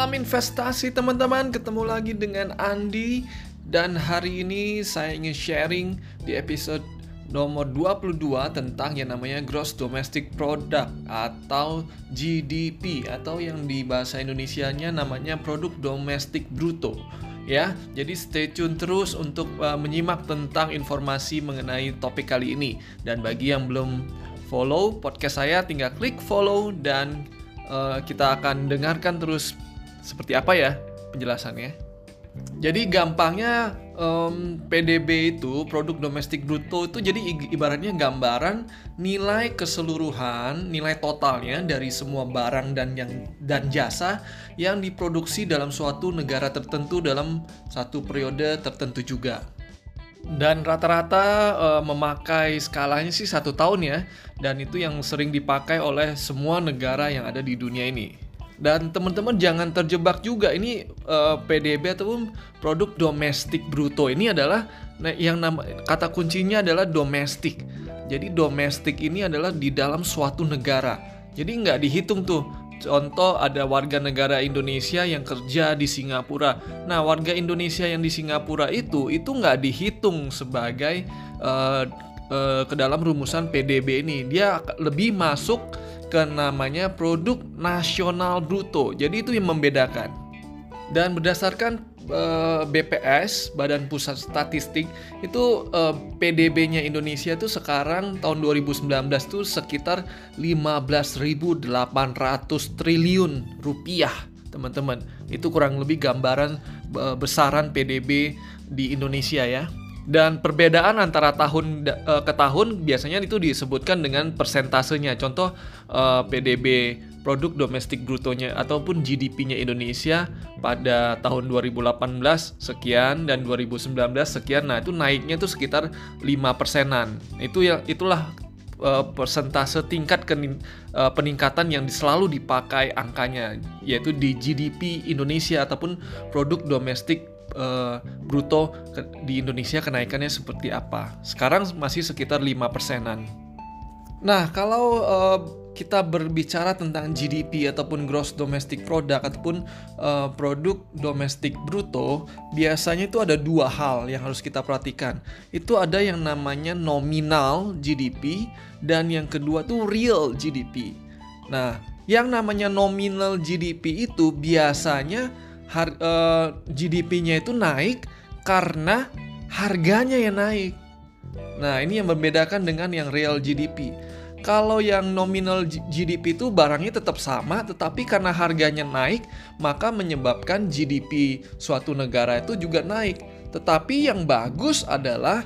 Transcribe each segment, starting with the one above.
Salam investasi teman-teman, ketemu lagi dengan Andi. Dan hari ini saya ingin sharing di episode nomor 22 tentang yang namanya Gross Domestic Product atau GDP atau yang di bahasa Indonesianya namanya Produk Domestik Bruto. Ya. Jadi stay tune terus untuk uh, menyimak tentang informasi mengenai topik kali ini. Dan bagi yang belum follow podcast saya tinggal klik follow dan uh, kita akan dengarkan terus seperti apa ya penjelasannya. Jadi gampangnya um, PDB itu produk domestik bruto itu jadi ibaratnya gambaran nilai keseluruhan nilai totalnya dari semua barang dan yang dan jasa yang diproduksi dalam suatu negara tertentu dalam satu periode tertentu juga. Dan rata-rata uh, memakai skalanya sih satu tahun ya, dan itu yang sering dipakai oleh semua negara yang ada di dunia ini. Dan teman-teman jangan terjebak juga ini uh, eh, PDB ataupun produk domestik bruto ini adalah nah, yang nama kata kuncinya adalah domestik. Jadi domestik ini adalah di dalam suatu negara. Jadi nggak dihitung tuh Contoh ada warga negara Indonesia yang kerja di Singapura. Nah, warga Indonesia yang di Singapura itu itu nggak dihitung sebagai uh, uh, ke dalam rumusan PDB ini. Dia lebih masuk ke namanya produk nasional bruto. Jadi itu yang membedakan. Dan berdasarkan eh, BPS Badan Pusat Statistik itu eh, PDB-nya Indonesia itu sekarang tahun 2019 itu sekitar 15.800 triliun rupiah teman-teman itu kurang lebih gambaran besaran PDB di Indonesia ya dan perbedaan antara tahun uh, ke tahun biasanya itu disebutkan dengan persentasenya contoh uh, PDB produk domestik brutonya ataupun GDP-nya Indonesia pada tahun 2018 sekian dan 2019 sekian. Nah, itu naiknya itu sekitar 5 persenan. Itu ya itulah uh, persentase tingkat peningkatan yang selalu dipakai angkanya yaitu di GDP Indonesia ataupun produk domestik uh, bruto di Indonesia kenaikannya seperti apa. Sekarang masih sekitar 5 persenan. Nah, kalau uh, kita berbicara tentang GDP ataupun gross domestic product ataupun uh, produk domestik bruto, biasanya itu ada dua hal yang harus kita perhatikan. Itu ada yang namanya nominal GDP dan yang kedua tuh real GDP. Nah, yang namanya nominal GDP itu biasanya uh, GDP-nya itu naik karena harganya yang naik. Nah, ini yang membedakan dengan yang real GDP. Kalau yang nominal GDP itu barangnya tetap sama, tetapi karena harganya naik, maka menyebabkan GDP suatu negara itu juga naik. Tetapi yang bagus adalah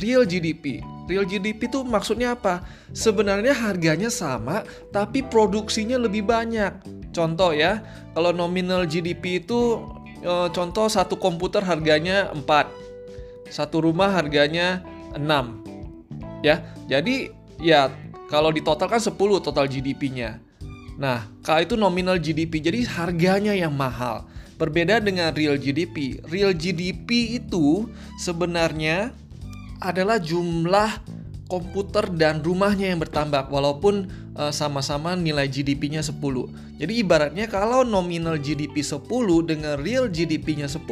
real GDP. Real GDP itu maksudnya apa? Sebenarnya harganya sama, tapi produksinya lebih banyak. Contoh ya, kalau nominal GDP itu e, contoh satu komputer harganya 4. Satu rumah harganya 6. Ya. Jadi ya kalau di total kan 10 total GDP-nya. Nah, kalau itu nominal GDP, jadi harganya yang mahal. Berbeda dengan real GDP. Real GDP itu sebenarnya adalah jumlah komputer dan rumahnya yang bertambah walaupun uh, sama-sama nilai GDP-nya 10. Jadi ibaratnya kalau nominal GDP 10 dengan real GDP-nya 10,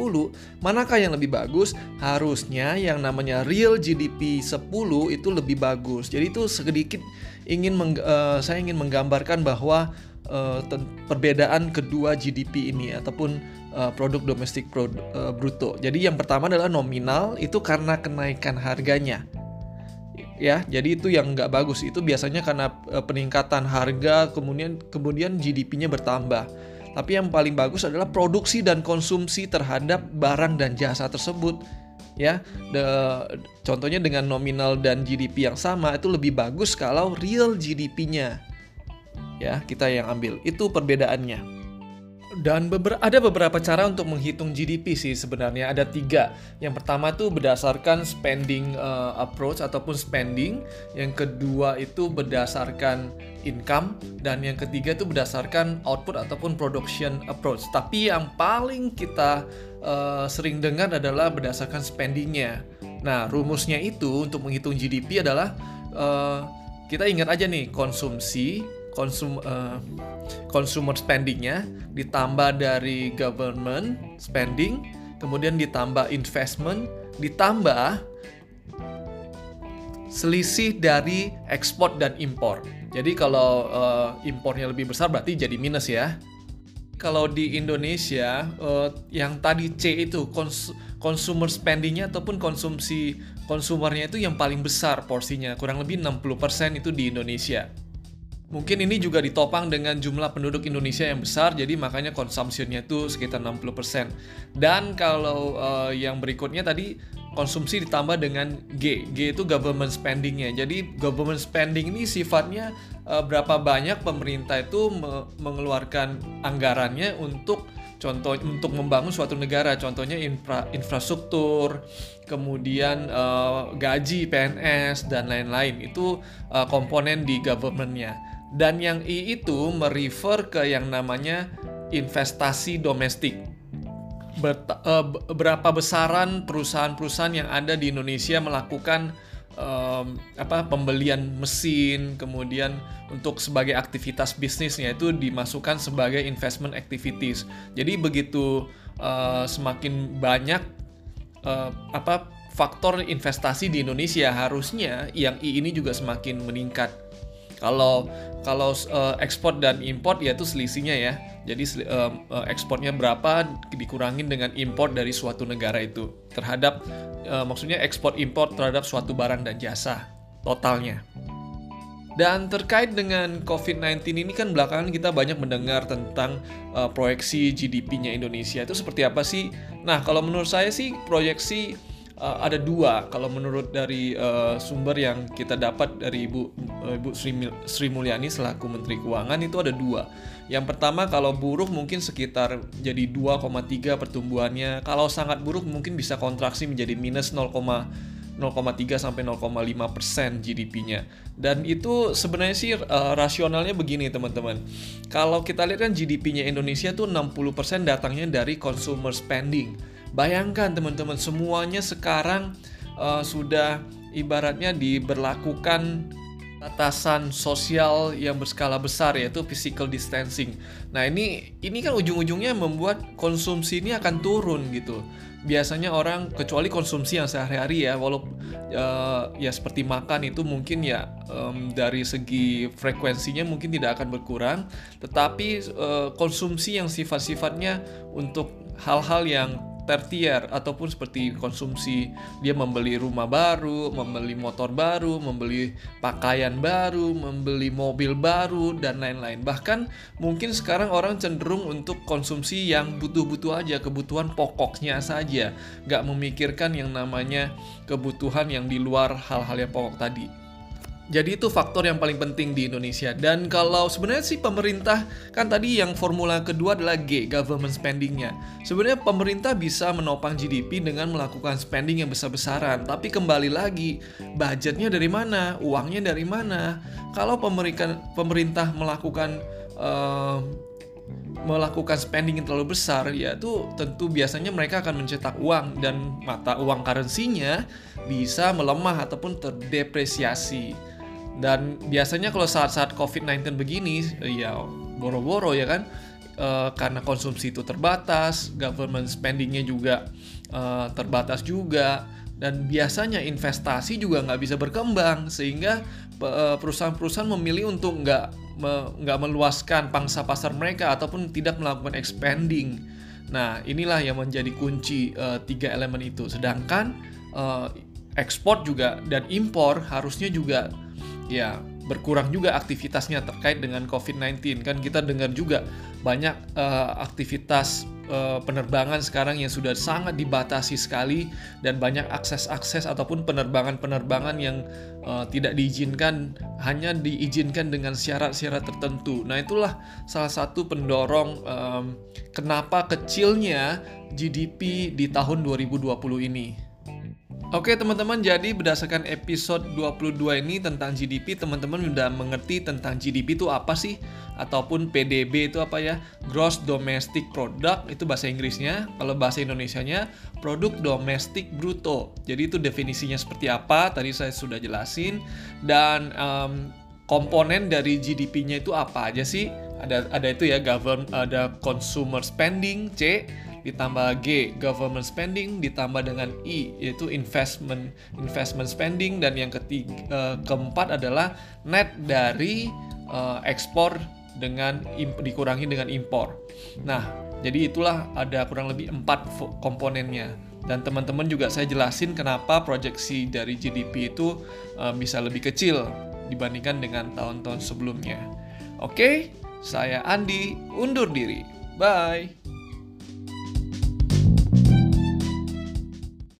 manakah yang lebih bagus? Harusnya yang namanya real GDP 10 itu lebih bagus. Jadi itu sedikit ingin uh, saya ingin menggambarkan bahwa uh, perbedaan kedua GDP ini ataupun uh, produk domestik pro, uh, bruto. Jadi yang pertama adalah nominal itu karena kenaikan harganya. Ya jadi itu yang nggak bagus. Itu biasanya karena peningkatan harga kemudian kemudian GDP-nya bertambah. Tapi yang paling bagus adalah produksi dan konsumsi terhadap barang dan jasa tersebut. Ya The, contohnya dengan nominal dan GDP yang sama itu lebih bagus kalau real GDP-nya ya kita yang ambil itu perbedaannya dan beber ada beberapa cara untuk menghitung GDP sih sebenarnya ada tiga. Yang pertama tuh berdasarkan spending uh, approach ataupun spending. Yang kedua itu berdasarkan income dan yang ketiga itu berdasarkan output ataupun production approach. Tapi yang paling kita uh, sering dengar adalah berdasarkan spendingnya. Nah rumusnya itu untuk menghitung GDP adalah uh, kita ingat aja nih konsumsi konsum uh, consumer spendingnya ditambah dari government spending kemudian ditambah investment ditambah selisih dari ekspor dan impor. Jadi kalau uh, impornya lebih besar berarti jadi minus ya. Kalau di Indonesia uh, yang tadi C itu kons consumer spendingnya ataupun konsumsi konsumernya itu yang paling besar porsinya kurang lebih 60% itu di Indonesia. Mungkin ini juga ditopang dengan jumlah penduduk Indonesia yang besar, jadi makanya konsumsinya itu sekitar 60%. Dan kalau uh, yang berikutnya tadi konsumsi ditambah dengan G. G itu government spendingnya. Jadi government spending ini sifatnya uh, berapa banyak pemerintah itu me mengeluarkan anggarannya untuk contoh untuk membangun suatu negara. Contohnya infra, infrastruktur, kemudian uh, gaji PNS dan lain-lain. Itu uh, komponen di governmentnya. Dan yang I itu merefer ke yang namanya investasi domestik. Eh, berapa besaran perusahaan-perusahaan yang ada di Indonesia melakukan um, apa pembelian mesin, kemudian untuk sebagai aktivitas bisnisnya itu dimasukkan sebagai investment activities. Jadi begitu uh, semakin banyak uh, apa faktor investasi di Indonesia harusnya yang I ini juga semakin meningkat. Kalau kalau uh, ekspor dan import ya itu selisihnya ya. Jadi uh, ekspornya berapa dikurangin dengan import dari suatu negara itu terhadap uh, maksudnya ekspor impor terhadap suatu barang dan jasa totalnya. Dan terkait dengan COVID-19 ini kan belakangan kita banyak mendengar tentang uh, proyeksi GDP-nya Indonesia itu seperti apa sih? Nah, kalau menurut saya sih proyeksi uh, ada dua kalau menurut dari uh, sumber yang kita dapat dari Ibu uh, Ibu Sri, Sri Mulyani selaku Menteri Keuangan itu ada dua. Yang pertama kalau buruk mungkin sekitar jadi 2,3 pertumbuhannya. Kalau sangat buruk mungkin bisa kontraksi menjadi minus 0, 0,3 sampai 0,5 persen GDP-nya. Dan itu sebenarnya sih uh, rasionalnya begini teman-teman. Kalau kita lihat kan GDP-nya Indonesia tuh 60 persen datangnya dari consumer spending Bayangkan teman-teman semuanya sekarang uh, sudah ibaratnya diberlakukan batasan sosial yang berskala besar yaitu physical distancing. Nah, ini ini kan ujung-ujungnya membuat konsumsi ini akan turun gitu. Biasanya orang kecuali konsumsi yang sehari-hari ya, walaupun uh, ya seperti makan itu mungkin ya um, dari segi frekuensinya mungkin tidak akan berkurang, tetapi uh, konsumsi yang sifat-sifatnya untuk hal-hal yang tertier ataupun seperti konsumsi dia membeli rumah baru, membeli motor baru, membeli pakaian baru, membeli mobil baru dan lain-lain. Bahkan mungkin sekarang orang cenderung untuk konsumsi yang butuh-butuh aja, kebutuhan pokoknya saja, nggak memikirkan yang namanya kebutuhan yang di luar hal-hal yang pokok tadi. Jadi itu faktor yang paling penting di Indonesia. Dan kalau sebenarnya sih pemerintah kan tadi yang formula kedua adalah G, government spendingnya. Sebenarnya pemerintah bisa menopang GDP dengan melakukan spending yang besar-besaran. Tapi kembali lagi, budgetnya dari mana, uangnya dari mana. Kalau pemerintah melakukan uh, melakukan spending yang terlalu besar, ya itu tentu biasanya mereka akan mencetak uang dan mata uang currency-nya bisa melemah ataupun terdepresiasi. Dan biasanya kalau saat-saat COVID-19 begini, ya boro-boro ya kan, e, karena konsumsi itu terbatas, government spendingnya juga e, terbatas juga, dan biasanya investasi juga nggak bisa berkembang sehingga eh, perusahaan-perusahaan memilih untuk nggak nggak meluaskan pangsa pasar mereka ataupun tidak melakukan expanding. Nah inilah yang menjadi kunci uh, tiga elemen itu. Sedangkan uh, ekspor juga dan impor harusnya juga ya berkurang juga aktivitasnya terkait dengan COVID-19 kan kita dengar juga banyak uh, aktivitas uh, penerbangan sekarang yang sudah sangat dibatasi sekali dan banyak akses-akses ataupun penerbangan-penerbangan yang uh, tidak diizinkan hanya diizinkan dengan syarat-syarat tertentu. Nah itulah salah satu pendorong um, kenapa kecilnya GDP di tahun 2020 ini. Oke teman-teman, jadi berdasarkan episode 22 ini tentang GDP, teman-teman sudah mengerti tentang GDP itu apa sih? Ataupun PDB itu apa ya? Gross Domestic Product, itu bahasa Inggrisnya. Kalau bahasa Indonesianya, Produk Domestik Bruto. Jadi itu definisinya seperti apa, tadi saya sudah jelasin. Dan um, komponen dari GDP-nya itu apa aja sih? Ada ada itu ya govern ada consumer spending C ditambah G government spending ditambah dengan I yaitu investment investment spending dan yang ketiga uh, keempat adalah net dari uh, ekspor dengan dikurangi dengan impor. Nah, jadi itulah ada kurang lebih empat komponennya. Dan teman-teman juga saya jelasin kenapa proyeksi dari GDP itu uh, bisa lebih kecil dibandingkan dengan tahun-tahun sebelumnya. Oke, saya Andi undur diri. Bye.